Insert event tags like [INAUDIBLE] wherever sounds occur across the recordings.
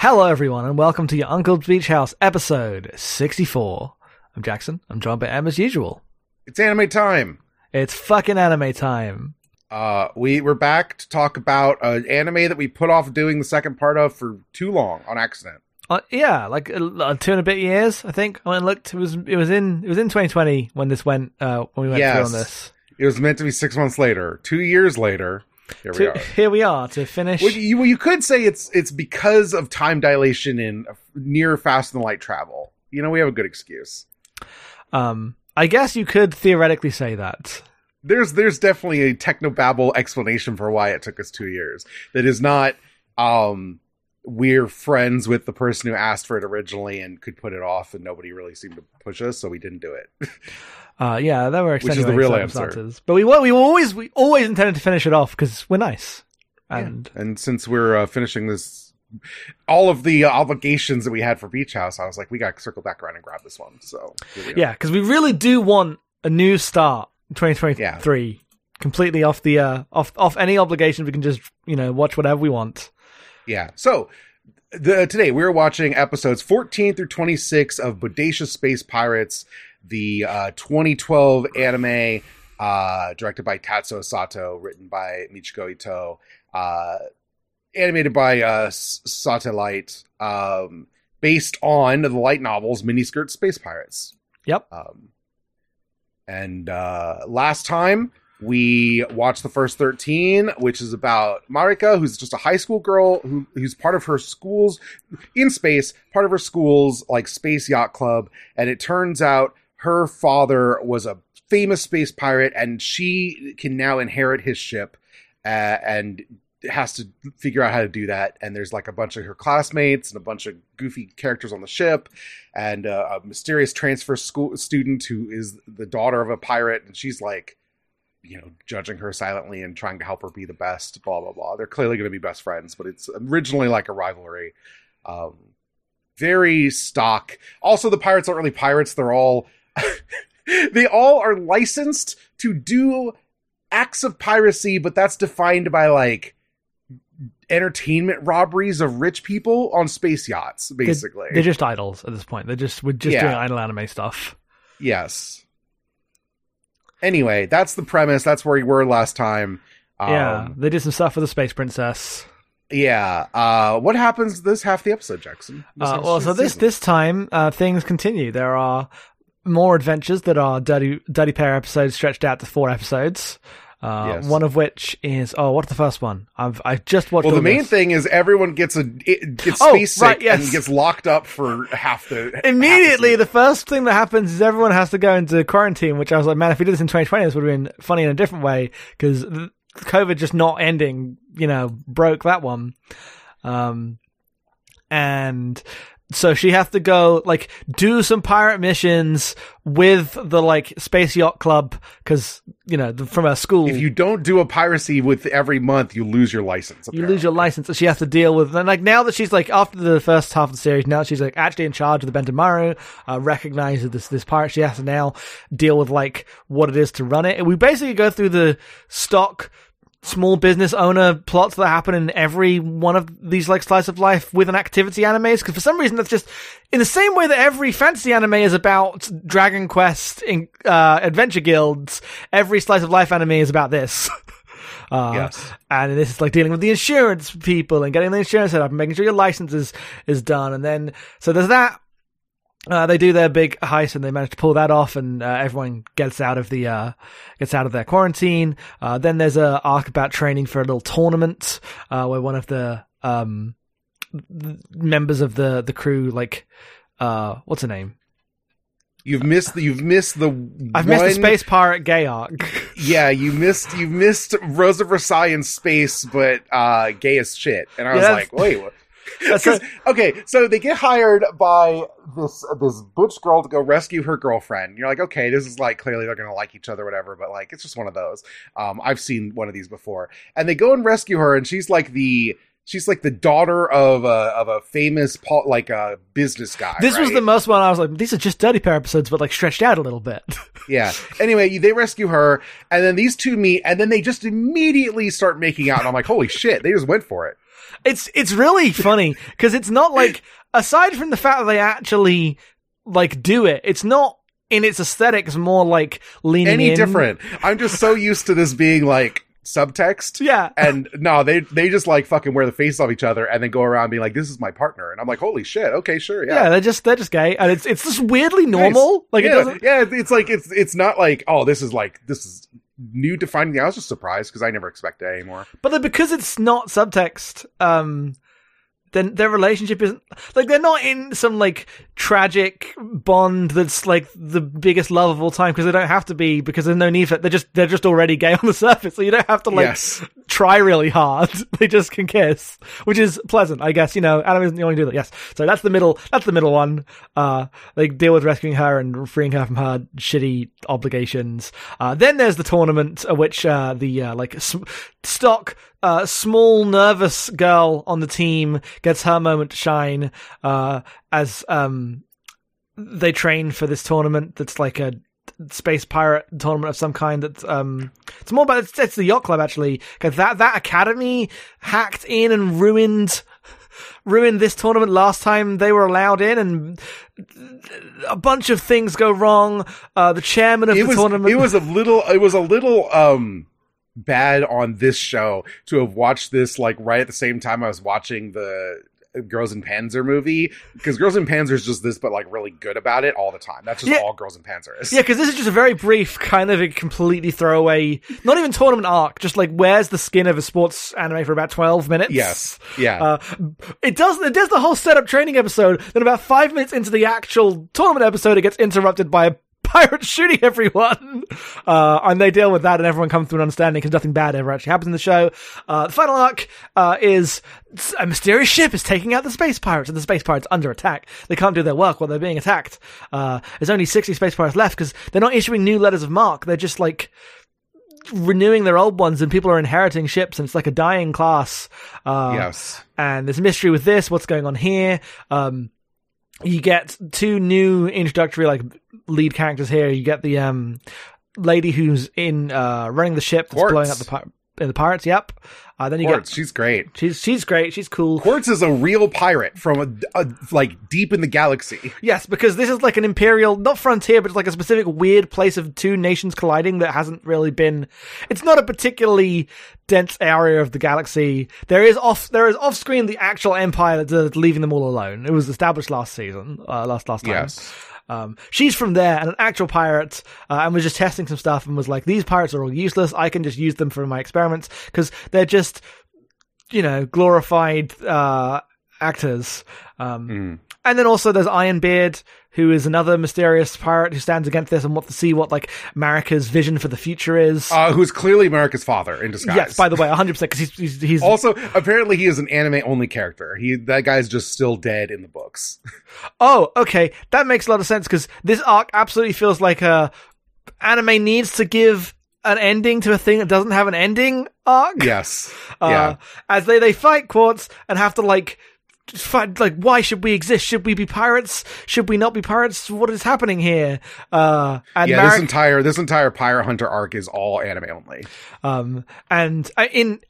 Hello, everyone, and welcome to your Uncle's Beach House episode 64. I'm Jackson. I'm joined by Em as usual. It's anime time. It's fucking anime time. Uh, we we're back to talk about an anime that we put off doing the second part of for too long on accident. Uh, yeah, like uh, uh, two and a bit years, I think. I went and looked. It was it was in it was in 2020 when this went uh, when we went through on this. It was meant to be six months later. Two years later, here we To- are. here we are to finish. Well, you, well, you could say it's it's because of time dilation in near fast and light travel. You know, we have a good excuse. Um, I guess you could theoretically say that. There's there's definitely a technobabble explanation for why it took us two years. That is not um we're friends with the person who asked for it originally and could put it off, and nobody really seemed to push us, so we didn't do it. [LAUGHS] Uh, yeah, there were is the real answer. but we we always we always intended to finish it off because we're nice, and And since we're uh, finishing this, all of the uh, obligations that we had for Beach House, I was like, we got to circle back around and grab this one. So we are. Yeah, because we really do want a new start in 2023, completely off the uh, off off any obligation. We can just you know watch whatever we want. yeah. So the today we're watching episodes 14 through 26 of Bodacious Space Pirates, the uh, 2012 anime uh, directed by Tatsuo Sato, written by Michiko Ito, uh, animated by uh, Satelight, um, based on the light novels Miniskirt Space Pirates. Yep. Um, and uh, last time we watched the first 13, which is about Marika, who's just a high school girl who, who's part of her school's in space, part of her school's like space yacht club. And it turns out her father was a famous space pirate and she can now inherit his ship uh, and has to figure out how to do that. And there's like a bunch of her classmates and a bunch of goofy characters on the ship and uh, a mysterious transfer school student who is the daughter of a pirate, and she's like, you know, judging her silently and trying to help her be the best. Blah blah blah. They're clearly going to be best friends, but it's originally like a rivalry. Um, very stock. Also, the pirates aren't really pirates. They're all [LAUGHS] they all are licensed to do acts of piracy, but that's defined by like entertainment robberies of rich people on space yachts, They're- basically. they're, just idols at this point. They're just we're just Yeah. doing idol anime stuff. Yes. Anyway, that's the premise. That's where we were last time. Um, yeah, they did some stuff with the space princess. Yeah. Uh, what happens this half the episode, Jackson? Uh, well, so this season? this time uh, things continue. There are more adventures that are dirty dirty pair episodes stretched out to four episodes. Uh, Yes. One of which is oh, what's the first one? I've I just watched. Well, the main this. thing is everyone gets a it gets Oh, space sick right, yes. and gets locked up for half the half Immediately, the the first thing that happens is everyone has to go into quarantine, which I was like, man, if we did this in 2020, this would have been funny in a different way because COVID just not ending, you know, broke that one. Um, and so she has to go like do some pirate missions with the like space yacht club because you know the, from her school. If you don't do a piracy with every month, you lose your license. you lose your license, so she has to deal with. And like now that she's like after the first half of the series, now she's like actually in charge of the Bentenmaru, uh, recognizes this this pirate. She has to now deal with like what it is to run it. And we basically go through the stock small business owner plots that happen in every one of these like slice of life with an activity animes because for some reason that's just in the same way that every fantasy anime is about dragon quest in uh adventure guilds every slice of life anime is about this [LAUGHS] Uh, Yes. And this is like dealing with the insurance people and getting the insurance set up and making sure your license is, is done. And then, so there's that. Uh, they do their big heist and they manage to pull that off and uh, everyone gets out of the uh, gets out of their quarantine. Uh, then there's a arc about training for a little tournament uh, where one of the um, members of the the crew like uh, what's her name? You've missed the, you've missed the I've missed the space pirate gay arc. [LAUGHS] Yeah, you missed you missed Rose of Versailles in space, but uh gay as shit. And I was Yeah, like, wait, [LAUGHS] what? That's a- 'Cause- okay, so they get hired by this this butch girl to go rescue her girlfriend. You're like, okay, this is like clearly they're gonna like each other, whatever. But like, it's just one of those. Um, I've seen one of these before, and they go and rescue her, and she's like the she's like the daughter of a of a famous like a business guy. this was the most one I was like, these are just Dirty Pair episodes, but like stretched out a little bit. [LAUGHS] Yeah. Anyway, they rescue her, and then these two meet, and then they just immediately start making out. And I'm like, holy shit, they just went for it. It's it's really funny because it's not like aside from the fact that they actually like do it, it's not in its aesthetics more like leaning Any in. different? I'm just so used to this being like subtext. Yeah. And no, they they just like fucking wear the face off each other and then go around being like, "This is my partner," and I'm like, "Holy shit! Okay, sure, Yeah. yeah." they're just they're just gay, and it's it's just weirdly Nice. normal. Like yeah, it doesn't. yeah, it's like it's it's not like oh, this is like this is new to defining. I was just surprised because I never expected it anymore. But because it's not subtext, um, then their relationship isn't like they're not in some like tragic bond that's like the biggest love of all time because they don't have to be because there's no need for it. They're just they're just already gay on the [LAUGHS] surface, so you don't have to like yes, try really hard. [LAUGHS] They just can kiss, which is pleasant, I guess. You know, Adam isn't the only do that. Yes, so that's the middle. That's the middle one. Uh, they deal with rescuing her and freeing her from her shitty obligations. Uh, then there's the tournament, uh, which uh, the uh, like s- stock. Uh, small nervous girl on the team gets her moment to shine uh, as um, they train for this tournament that's like a space pirate tournament of some kind that's um it's more about it's, it's the yacht club actually. Because that that academy hacked in and ruined ruined this tournament last time they were allowed in and a bunch of things go wrong. Uh the chairman of it the was tournament it was a little it was a little um bad on this show to have watched this like right at the same time I was watching the Girls in Panzer movie because Girls in Panzer is just this, but like really good about it all the time. That's just Yeah. all Girls in Panzer is. Yeah, because this is just a very brief, kind of a completely throwaway, not even tournament arc, just like where's the skin of a sports anime for about 12 minutes. Yes. Yeah. Uh, it does, it does the whole setup training episode, then about five minutes into the actual tournament episode, it gets interrupted by a pirate shooting everyone. Uh, and they deal with that and everyone comes to an understanding because nothing bad ever actually happens in the show. Uh, the final arc, uh, is a mysterious ship is taking out the space pirates and the space pirates under attack. They can't do their work while they're being attacked. Uh, there's only 60 space pirates left because they're not issuing new letters of marque. They're just like, renewing their old ones and people are inheriting ships and it's like a dying class. Uh, yes. and there's a mystery with this. What's going on here? Um, you get two new introductory like lead characters here. You get the um lady who's in uh running the ship that's Quartz. blowing up the pi- uh, the pirates. Yep. Uh, then you Quartz, get she's great. she's she's great. She's cool. Quartz is a real pirate from a, a like deep in the galaxy. Yes, because this is like an imperial, not frontier, but it's like a specific weird place of two nations colliding that hasn't really been. It's not a particularly dense area of the galaxy. There is off, there is off screen the actual empire that's leaving them all alone. It was established last season, uh, last last time. Yes. Um, she's from there and an actual pirate, uh, and was just testing some stuff and was like, these pirates are all useless. I can just use them for my experiments because they're just, you know, glorified, uh, actors. Um, Mm. and then also there's Ironbeard, who is another mysterious pirate who stands against this and wants to see what like Marika's vision for the future is. Uh, who's clearly Marika's father in disguise. yes, by the way, 100% because he's, he's, he's also, apparently, he is an anime only character. He that guy's just still dead in the books. [LAUGHS] Oh, okay. That makes a lot of sense because this arc absolutely feels like a anime needs to give an ending to a thing that doesn't have an ending arc. yes. [LAUGHS] Uh, yeah. As they, they fight Quartz and have to like, like, why should we exist? Should we be pirates? Should we not be pirates? What is happening here? Uh, and Yeah. This entire this entire pirate hunter arc is all anime only. Um, and uh, in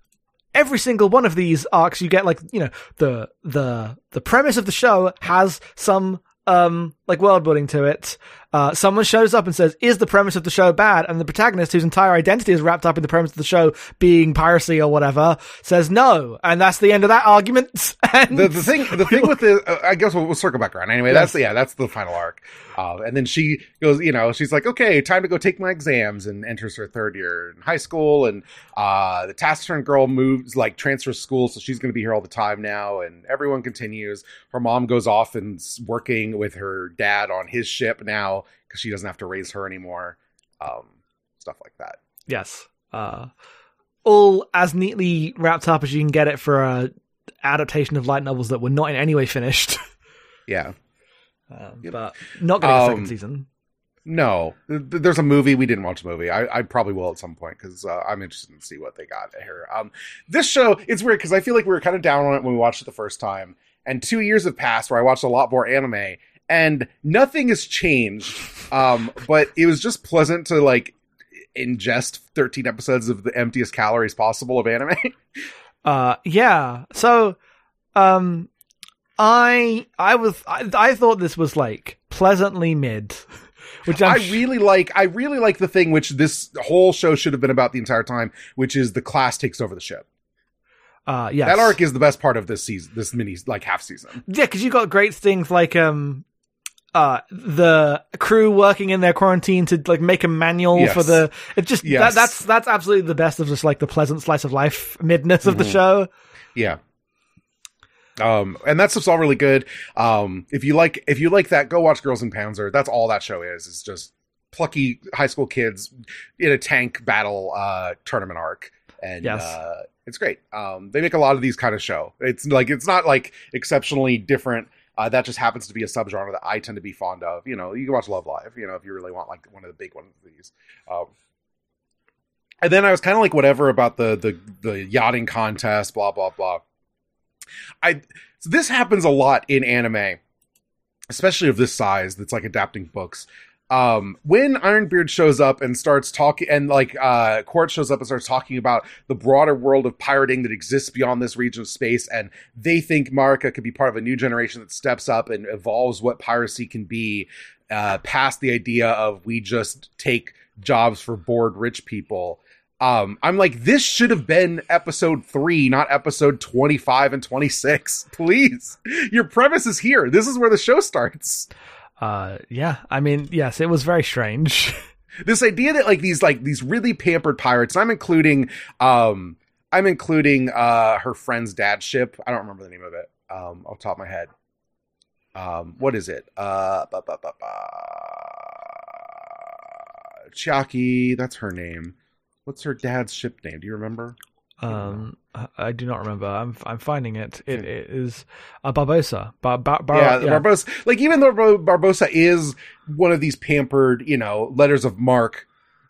every single one of these arcs, you get like you know the the the premise of the show has some um like world building to it. Uh, someone shows up and says, "Is the premise of the show bad?" And the protagonist, whose entire identity is wrapped up in the premise of the show being piracy or whatever, says no, and that's the end of that argument. [LAUGHS] And the, the thing the thing [LAUGHS] with the uh, I guess we'll, we'll circle back around anyway. That's yeah, that's the final arc. Uh, and then she goes, you know, she's like, okay, time to go take my exams, and enters her third year in high school. And uh, the taciturn girl moves, like, transfers school, so she's going to be here all the time now. And everyone continues. Her mom goes off and working with her dad on his ship now because she doesn't have to raise her anymore. Um, stuff like that. Yes. Uh, all as neatly wrapped up as you can get it for a adaptation of light novels that were not in any way finished. [LAUGHS] Yeah. Um, Yep. But not getting a second Um, season. No, Th- th- there's a movie. We didn't watch the movie. I, I probably will at some point because uh, I'm interested to see what they got here. Um, this show, it's weird because I feel like we were kind of down on it when we watched it the first time, and two years have passed where I watched a lot more anime, and nothing has changed. Um, but it was just pleasant to like ingest 13 episodes of the emptiest calories possible of anime. [LAUGHS] Uh, yeah. So, um, I, I was, I, I thought this was like pleasantly mid, [LAUGHS] which I'm I really like. I really like the thing which this whole show should have been about the entire time, which is the class takes over the ship. uh, yes. That arc is the best part of this season, this mini like half season. Yeah, because you got great things like um, uh, the crew working in their quarantine to like make a manual Yes. for the. It just Yes. that, that's that's absolutely the best of just like the pleasant slice of life midness of the Mhm. show. Yeah. Um, and that stuff's all really good. Um, if you like, if you like that, go watch Girls in Panzer. That's all that show is. It's just plucky high school kids in a tank battle uh, tournament arc, and Yes. uh, it's great. Um, they make a lot of these kind of show. It's like it's not like exceptionally different. Uh, that just happens to be a subgenre that I tend to be fond of. You know, you can watch Love Live. You know, if you really want like one of the big ones of these. Um, and then I was kind of like whatever about the the the yachting contest, blah blah blah. I so this happens a lot in anime, especially of this size that's like adapting books. Um, when Ironbeard shows up and starts talking, and like uh, Quartz shows up and starts talking about the broader world of pirating that exists beyond this region of space, and they think Marika could be part of a new generation that steps up and evolves what piracy can be, uh, past the idea of we just take jobs for bored rich people. Um, I'm like, this should have been episode three, not episode 25 and 26. [LAUGHS] Please. Your premise is here. This is where the show starts. Uh, yeah, I mean, yes, it was very strange. [LAUGHS] This idea that like these like these really pampered pirates, I'm including um I'm including uh her friend's dad's ship. I don't remember the name of it. Um off top of my head. Um what is it? Uh ba, ba, ba, ba. Chiaki, that's her name. What's her dad's ship name? Do you remember? Um, I- do not remember. I'm I'm finding it. It, it is a Barbarossa. Bar, bar, bar, yeah, Barbarossa. Like even though Barbarossa is one of these pampered, you know, letters of marque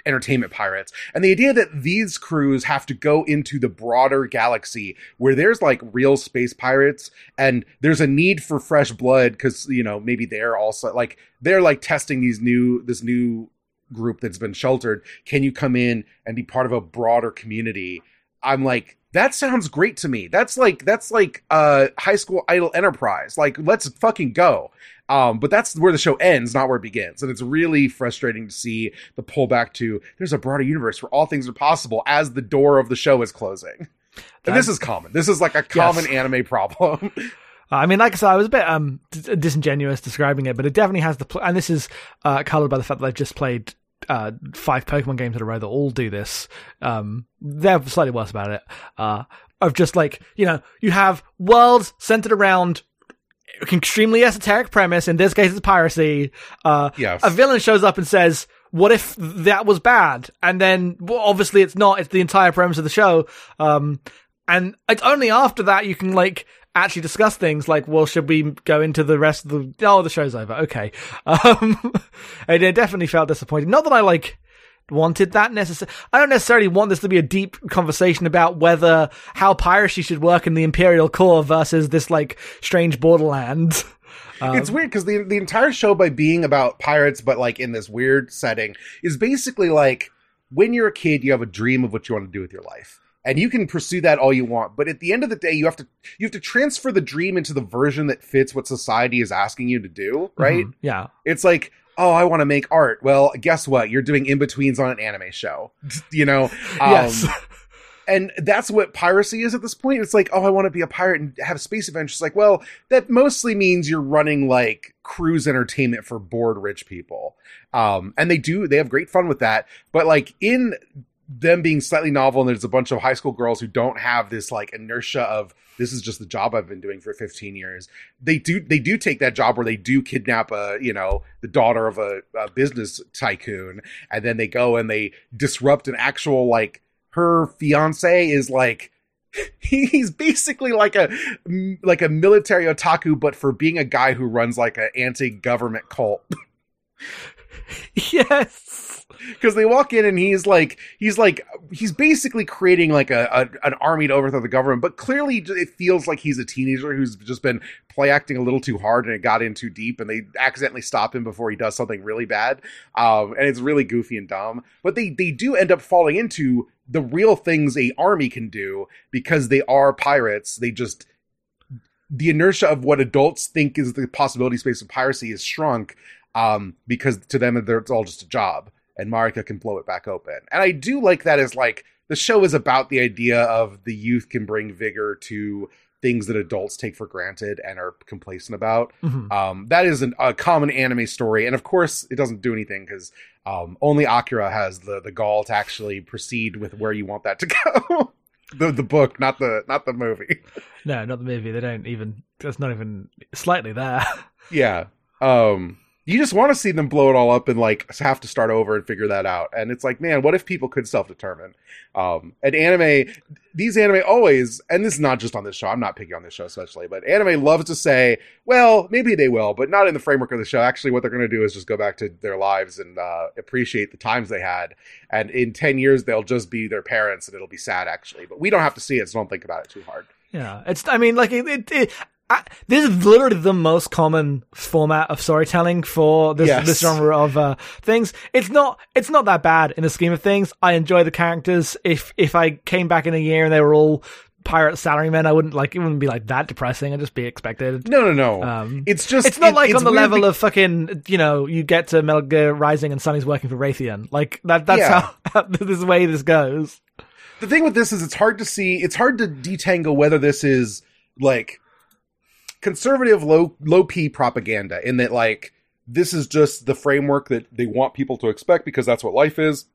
entertainment pirates, and the idea that these crews have to go into the broader galaxy where there's like real space pirates, and there's a need for fresh blood because you know maybe they're also like they're like testing these new this new group that's been sheltered. Can you come in and be part of a broader community? I'm like, that sounds great to me. That's like that's like uh high school idol enterprise. Like, let's fucking go. Um, but that's where the show ends, not where it begins. And it's really frustrating to see the pullback to there's a broader universe where all things are possible as the door of the show is closing. And this is common. This is like a common anime problem. [LAUGHS] I mean, like I said, I was a bit um d- disingenuous describing it, but it definitely has the pl- and this is uh, colored by the fact that I've just played uh five Pokemon games in a row that all do this. Um, they're slightly worse about it. Uh, of just like you know, you have worlds centered around an extremely esoteric premise. In this case, it's piracy. Uh, yes. a villain shows up and says, "What if that was bad?" And then, well, obviously, it's not. It's the entire premise of the show. Um, and it's only after that you can like actually discuss things like, well, should we go into the rest of the? Oh, the show's over. Okay. [LAUGHS] Um, it definitely felt disappointing. Not that I like wanted that necessarily. I don't necessarily want this to be a deep conversation about whether how piracy should work in the Imperial core versus this like strange borderland. [LAUGHS] Um, it's weird because the the entire show, by being about pirates, but like in this weird setting, is basically like when you're a kid, you have a dream of what you want to do with your life, and you can pursue that all you want. But at the end of the day, you have to you have to transfer the dream into the version that fits what society is asking you to do. Right? mhm, yeah. It's like oh, I want to make art. Well, guess what? You're doing in betweens on an anime show. [LAUGHS] you know, [LAUGHS] um, yes. and that's what piracy is at this point. It's like, oh, I want to be a pirate and have space adventures. Like, well, that mostly means you're running like cruise entertainment for bored rich people. Um, and they do, they have great fun with that. But like in them being slightly novel, and there's a bunch of high school girls who don't have this like inertia of this is just the job I've been doing for 15 years. They do, they do take that job where they do kidnap a, you know, the daughter of a, a business tycoon, and then they go and they disrupt an actual like her fiance is like [LAUGHS] he's basically like a like a military otaku but for being a guy who runs like an anti-government cult [LAUGHS] yes. Because they walk in and he's like he's like he's basically creating like a, a an army to overthrow the government but clearly it feels like he's a teenager who's just been play acting a little too hard and it got in too deep and they accidentally stop him before he does something really bad um and it's really goofy and dumb. But they they do end up falling into the real things a army can do because they are pirates. They just the inertia of what adults think is the possibility space of piracy is shrunk um, because to them it's all just a job and Marika can blow it back open. And I do like that as like the show is about the idea of the youth can bring vigor to things that adults take for granted and are complacent about. Mhm. Um, that is an, a common anime story, and of course, it doesn't do anything because um, only Akira has the the gall to actually proceed with where you want that to [LAUGHS] go. the the book, not the not the movie. No, not the movie. They don't even. That's not even slightly there. [LAUGHS] Yeah. Um you just want to see them blow it all up and like have to start over and figure that out. And it's like, man, what if people could self-determine? Um and anime these anime always and this is not just on this show. I'm not picking on this show especially, but anime loves to say, well, maybe they will, but not in the framework of the show. Actually, what they're going to do is just go back to their lives and uh appreciate the times they had. And in 10 years they'll just be their parents and it'll be sad actually. But we don't have to see it, so don't think about it too hard. Yeah, it's. I mean, like it. it, it I, this is literally the most common format of storytelling for this Yes. this genre of uh, things. It's not. It's not that bad in the scheme of things. I enjoy the characters. If if I came back in a year and they were all pirate salarymen, I wouldn't like. It wouldn't be like that depressing. I'd just be expected. No, no, no. Um, it's just It's not it- like it's on the level be- of fucking, you know, you get to Metal Gear Rising and Sonny's working for Raytheon. Like that. That's Yeah. how, [LAUGHS] this way this goes. the thing with this is it's hard to see it's hard to detangle whether this is like conservative low low p propaganda in that like this is just the framework that they want people to expect because that's what life is.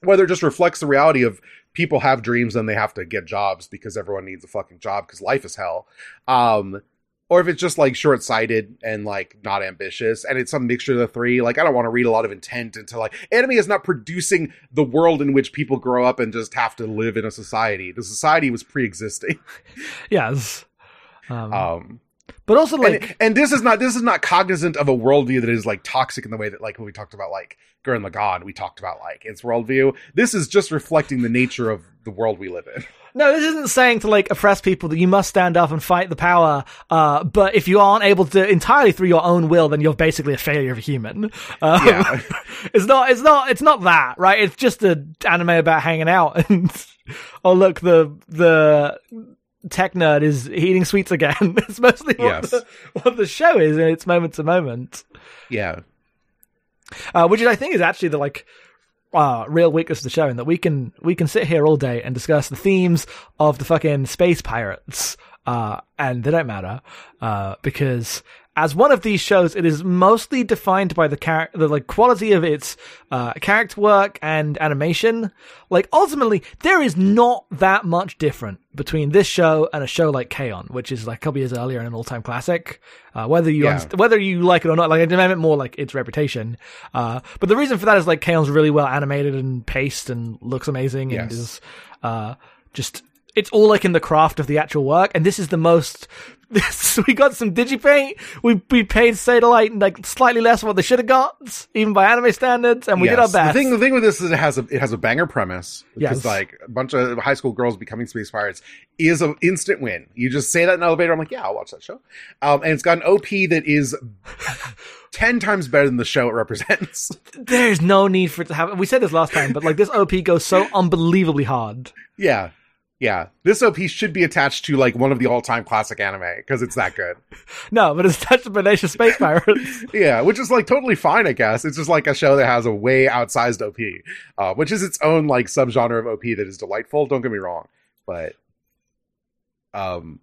Whether it just reflects the reality of people have dreams and they have to get jobs because everyone needs a fucking job because life is hell um or if it's just like short-sighted and like not ambitious and it's some mixture of the three like i don't want to read a lot of intent into like anime is not producing the world in which people grow up and just have to live in a society. The society was pre-existing. [LAUGHS] Yes. Um, um but also like, and, and this is not this is not cognizant of a worldview that is like toxic in the way that like when we talked about like Gurren Lagann, we talked about like its worldview. This is just reflecting the nature of the world we live in. No, this isn't saying to like oppress people that you must stand up and fight the power. Uh, but if you aren't able to entirely through your own will, then you're basically a failure of a human. [LAUGHS] Um, Yeah. [LAUGHS] it's not. It's not. It's not that, right? It's just an anime about hanging out [LAUGHS] and oh look, the the tech nerd is eating sweets again. [LAUGHS] it's mostly what, Yes. the, what the show is, and it's moment to moment. Yeah. uh, which I think is actually the like uh, real weakness of the show, in that we can we can sit here all day and discuss the themes of the fucking space pirates, uh, and they don't matter uh, because as one of these shows, it is mostly defined by the char- the like quality of its uh, character work and animation. Like ultimately, there is not that much different between this show and a show like K-On, which is like a couple years earlier and an all-time classic. Uh, whether you Yeah. whether you like it or not, like I meant more like its reputation. Uh, but the reason for that is like K-On's really well animated and paced and looks amazing and Yes. is uh, just it's all like in the craft of the actual work. And this is the most. [LAUGHS] We got some digipaint. We we paid Satelight like slightly less than what they should have got, even by anime standards, and we did our best. The thing, the thing with this is it has a it has a banger premise because Yes. like a bunch of high school girls becoming space pirates is an instant win. You just say that in an elevator, I'm like, yeah, I'll watch that show. Um, and it's got an OP that is [LAUGHS] ten times better than the show it represents. [LAUGHS] There's no need for it to have. We said this last time, but like this OP goes so unbelievably hard. yeah, Yeah, this OP should be attached to like one of the all-time classic anime because it's that good. [LAUGHS] No, but it's attached to Bodacious Space [LAUGHS] Pirates. Yeah, which is like totally fine, I guess. It's just like a show that has a way outsized OP, uh, which is its own like subgenre of OP that is delightful. Don't get me wrong, but um,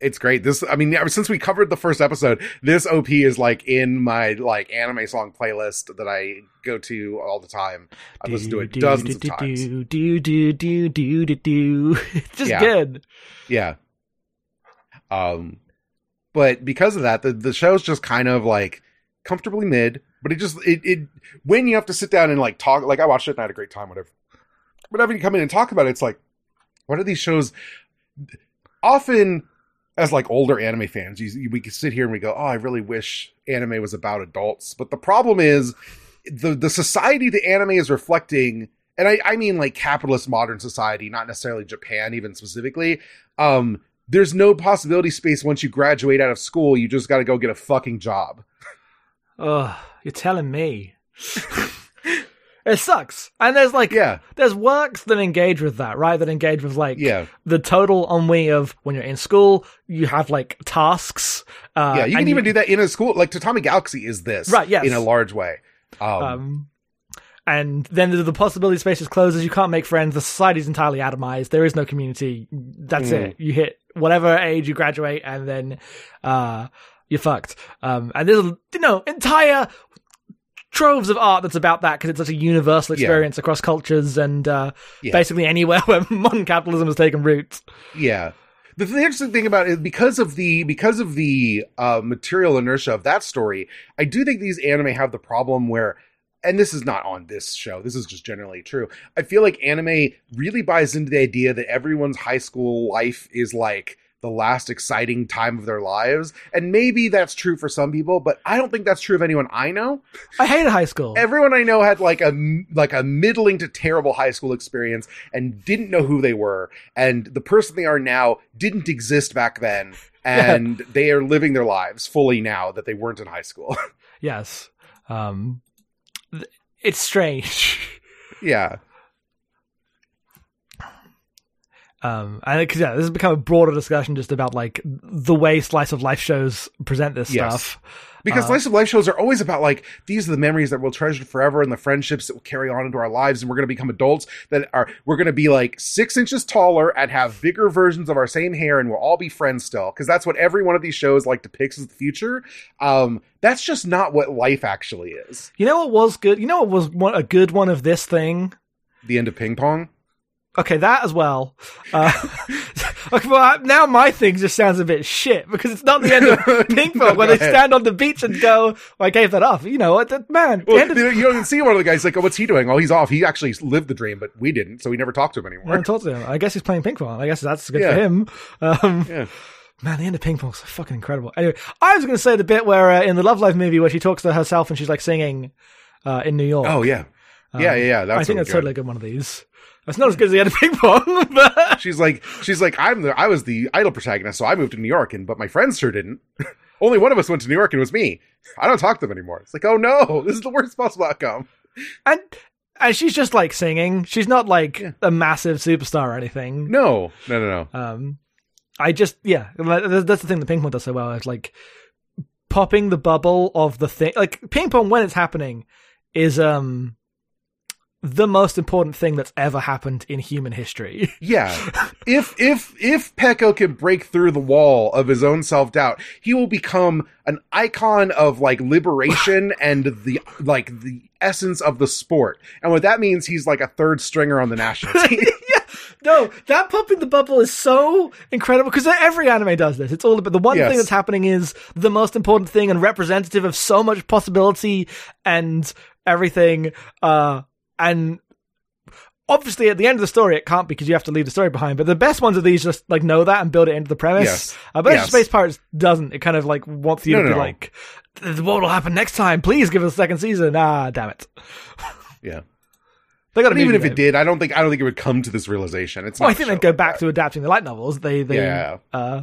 it's great. This, I mean, ever since we covered the first episode, this OP is like in my like anime song playlist that I go to all the time. I've listened to it Do, dozens do, of times. Do, do, do, do, do, do, do. [LAUGHS] It's just Yeah. good. Yeah. Um, but because of that, the the show's just kind of like comfortably mid. But it just it it when you have to sit down and like talk, like I watched it and I had a great time. Whatever. Whenever you come in and talk about it, it's like, what are these shows? Often, as like older anime fans, you, we can sit here and we go, "Oh, I really wish anime was about adults." But the problem is, the the society the anime is reflecting, and I, I mean like capitalist modern society, not necessarily Japan, even specifically. Um, there's no possibility space once you graduate out of school. You just got to go get a fucking job. Ugh, you're telling me. [LAUGHS] it sucks. And there's like, Yeah, there's works that engage with that, right? That engage with like yeah, the total ennui of when you're in school, you have like tasks. Uh, yeah. You can even do that in a school. Like Tatami Galaxy is this, Right, yes. in a large way. Um, Um, and then the, the possibility space just closes. You can't make friends. The society's entirely atomized. There is no community. That's Mm. it. You hit whatever age you graduate, and then uh, you're fucked. Um, and there's you know entire troves of art that's about that because it's such a universal Yeah. experience across cultures and uh, Yeah. basically anywhere [LAUGHS] where modern capitalism has taken root. Yeah. The, the interesting thing about it, because of the because of the uh, material inertia of that story, I do think these anime have the problem where, and this is not on this show. This is just generally true. I feel like anime really buys into the idea that everyone's high school life is like the last exciting time of their lives, and maybe that's true for some people, but I don't think that's true of anyone I know I hated high school. everyone I know had like a like a middling to terrible high school experience and didn't know who they were, and the person they are now didn't exist back then, [LAUGHS] and they are living their lives fully now that they weren't in high school. [LAUGHS] yes. Um, it's strange. [LAUGHS] yeah, Um, and because yeah, this has become a broader discussion just about like the way slice of life shows present this Yes. stuff. because Uh, slice of life shows are always about like these are the memories that we'll treasure forever and the friendships that will carry on into our lives, and we're going to become adults that are we're going to be like six inches taller and have bigger versions of our same hair, and we'll all be friends still because that's what every one of these shows like depicts as the future. Um, that's just not what life actually is. You know what was good? You know what was one, a good one of this thing? The end of ping pong. Okay, that as well. Uh, [LAUGHS] okay, well, now my thing just sounds a bit shit because it's not the end of [LAUGHS] ping No, pong where they ahead. stand on the beach and go, well, I gave that off. You know what? That- Man, the Well, end of- you don't even see one of the guys like, oh, what's he doing? Oh, he's off. He actually lived the dream, but we didn't, so we never talked to him I anymore. talked to him. I guess he's playing ping pong. I guess that's good Yeah. for him. Um, Yeah. Man, the end of ping pong's so fucking incredible. Anyway, I was going to say the bit where uh, in the Love Live movie where she talks to herself and she's like singing uh, in New York. Oh yeah, Um, yeah, yeah, yeah. That's I think that's good. totally good one of these. That's not as good as the end of ping pong, but She's like, she's like, I'm the, I was the idol protagonist, so I moved to New York, and but my friends sure didn't. [LAUGHS] Only one of us went to New York, and it was me. I don't talk to them anymore. It's like, oh no, this is the worst possible outcome. and and she's just like singing. She's not like Yeah. a massive superstar or anything. No, no, no, no. Um, I just yeah, that's the thing that ping pong does so well. It's like popping the bubble of the thing. Like ping pong when it's happening is um the most important thing that's ever happened in human history. [LAUGHS] Yeah, if if if Peco can break through the wall of his own self doubt, he will become an icon of like liberation [LAUGHS] and the like the essence of the sport. And what that means, he's like a third stringer on the national [LAUGHS] team. Yeah. No, that popping the bubble is so incredible because every anime does this. It's all about the one Yes. thing that's happening is the most important thing and representative of so much possibility and everything. Uh, and obviously, at the end of the story, it can't because you have to leave the story behind. But the best ones of these just like know that and build it into the premise. Yes. Uh, but Yes. Space Pirates doesn't. It kind of like wants you No, to no, be no. like, "What will happen next time? Please give us a second season." Ah, damn it. yeah, [LAUGHS] They got even if it did, I don't think I don't think it would come to this realization. It's. Well, not I think they'd go like back that. to adapting the light novels. They they Yeah. uh,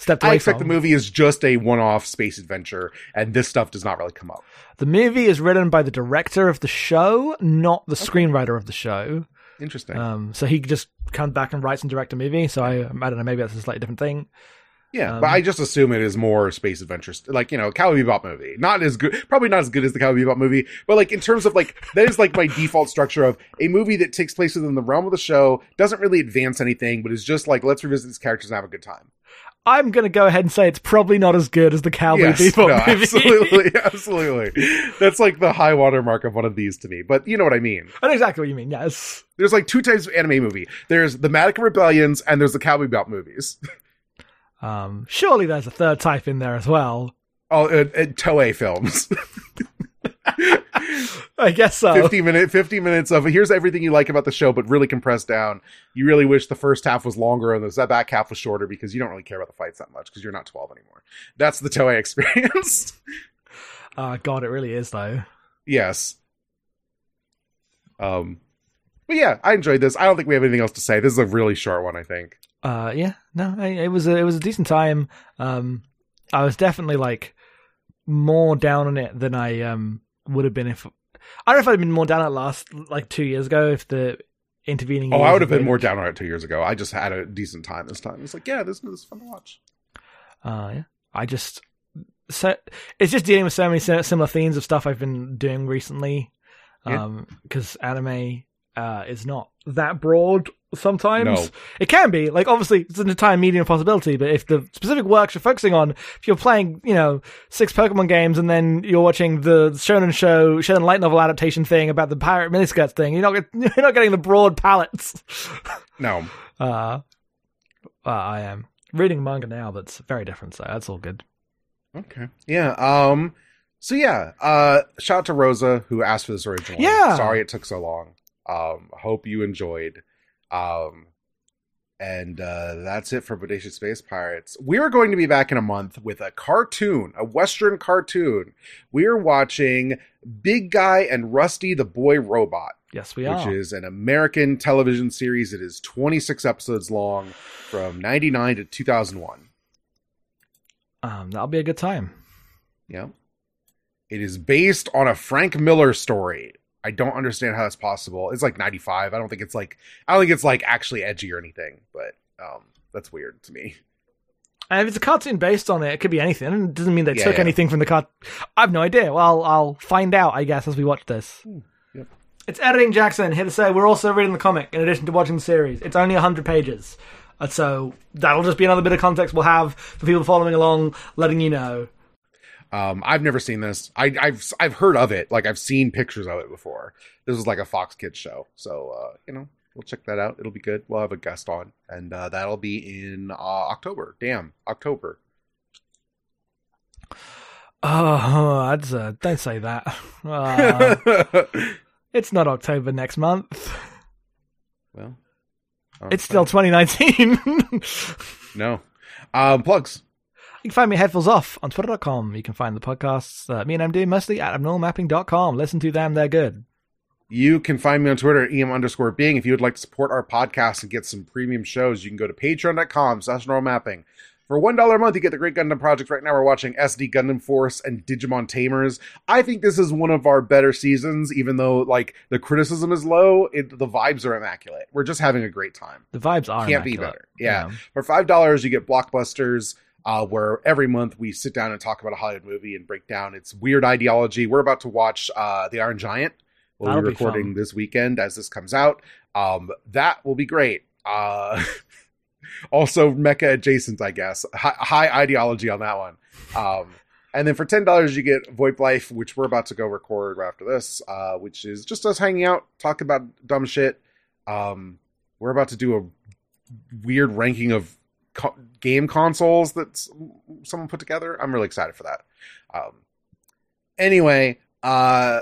stepped away I expect from. the movie is just a one-off space adventure, and this stuff does not really come up. The movie is written by the director of the show, not the screenwriter of the show. Interesting. Um, so he just comes back and writes and directs a movie. So I, I don't know, maybe that's a slightly different thing. Yeah, um, but I just assume it is more space adventures, like you know, Cowboy Bebop movie. Not as good, probably not as good as the Cowboy Bebop movie, but like in terms of like that is like my default structure of a movie that takes place within the realm of the show, doesn't really advance anything, but is just like let's revisit these characters and have a good time. I'm going to go ahead and say it's probably not as good as the Cowboy Yes, Bebop no, movie. absolutely, [LAUGHS] absolutely. That's like the high water mark of one of these to me. But you know what I mean. I know exactly what you mean. Yes. There's like two types of anime movie. There's the Madoka Rebellions and there's the Cowboy Bebop movies. [LAUGHS] Um, surely there's a third type in there as well. Oh, and, and Toei films. [LAUGHS] I guess so. 50 minute 50 minutes of here's everything you like about the show but really compressed down you really wish the first half was longer and the back half was shorter because you don't really care about the fights that much because you're not 12 anymore that's the toei experience Uh, [LAUGHS] God, it really is though. yes um but yeah i enjoyed this i don't think we have anything else to say this is a really short one i think Uh, yeah, no, I, it was a, it was a decent time. Um, I was definitely like more down on it than I um would have been if I don't know if I'd been more down at last like two years ago if the intervening. oh i would have been more down on it two years ago i just had a decent time this time it's like yeah this, this is fun to watch Uh, yeah. I just so it's just dealing with so many similar themes of stuff I've been doing recently. Um, because anime uh is not that broad sometimes. No. It can be like obviously it's an entire medium possibility, but if the specific works you're focusing on, if you're playing you know six Pokemon games and then you're watching the Shonen show Shonen light novel adaptation thing about the pirate miniskirts thing, you're not [LAUGHS] you're not getting the broad palettes. no [LAUGHS] Uh, uh, I am reading manga now that's very different, so that's all good. Okay. Yeah. Um. So yeah. Uh. Shout out to Rosa who asked for this originally. Yeah. Sorry it took so long. Um. Hope you enjoyed. Um. And uh, that's it for Bodacious Space Pirates. We are going to be back in a month with a cartoon, a Western cartoon. We are watching Big Guy and Rusty the Boy Robot, Yes, we are. which is an American television series. It is 26 episodes long from 99 to 2001. Um, that'll be a good time. Yeah. It is based on a Frank Miller story. I don't understand how that's possible. It's like 95. I don't think it's like I don't think it's like actually edgy or anything, but um that's weird to me. And if it's a cartoon based on it, it could be anything. It doesn't mean they Yeah, took yeah. anything from the cart. I have no idea. Well, I'll, I'll find out, I guess, as we watch this. Hmm, yep. It's editing Jackson here to say we're also reading the comic in addition to watching the series. It's only 100 pages. And so that'll just be another bit of context we'll have for people following along, letting you know. Um I've never seen this. I I've I've heard of it. Like I've seen pictures of it before. This was like a Fox Kids show. So uh, you know, we'll check that out. It'll be good. We'll have a guest on and uh, that'll be in uh, October. Damn, October. Oh, that's, uh, don't say that. Uh, [LAUGHS] it's not October next month. well, It's still 2019. [LAUGHS] no. Um plugs. You can find me at Headphones Off on Twitter.com. You can find the podcasts that me and I'm doing mostly at abnormalmapping.com. Listen to them, they're good. You can find me on Twitter at em underscore being. If you would like to support our podcast and get some premium shows, you can go to patreon.com slash normal mapping. For $1 a month, you get the Great Gundam Project. Right now, we're watching SD Gundam Force and Digimon Tamers. I think this is one of our better seasons, even though, like, the criticism is low. It, the vibes are immaculate. We're just having a great time. The vibes are Can't be immaculate. better. Yeah. For five dollars, you get blockbusters. Uh, where every month we sit down and talk about a Hollywood movie and break down its weird ideology. We're about to watch uh, The Iron Giant. We'll That'll be recording fun. this weekend as this comes out. Um, that will be great. Uh, [LAUGHS] also, mecha adjacent, I guess. High, high ideology on that one. Um, and then for ten dollars, you get VoIP Life, which we're about to go record right after this, uh, which is just us hanging out, talking about dumb shit. Um, we're about to do a weird ranking of co- game consoles that someone put together. I'm really excited for that. Um, anyway, uh,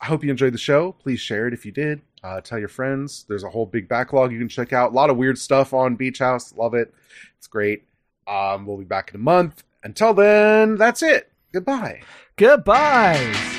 I hope you enjoyed the show. Please share it if you did. Uh, tell your friends. There's a whole big backlog you can check out. A lot of weird stuff on Beach House. Love it. It's great. Um, we'll be back in a month. Until then, that's it. Goodbye. Goodbye.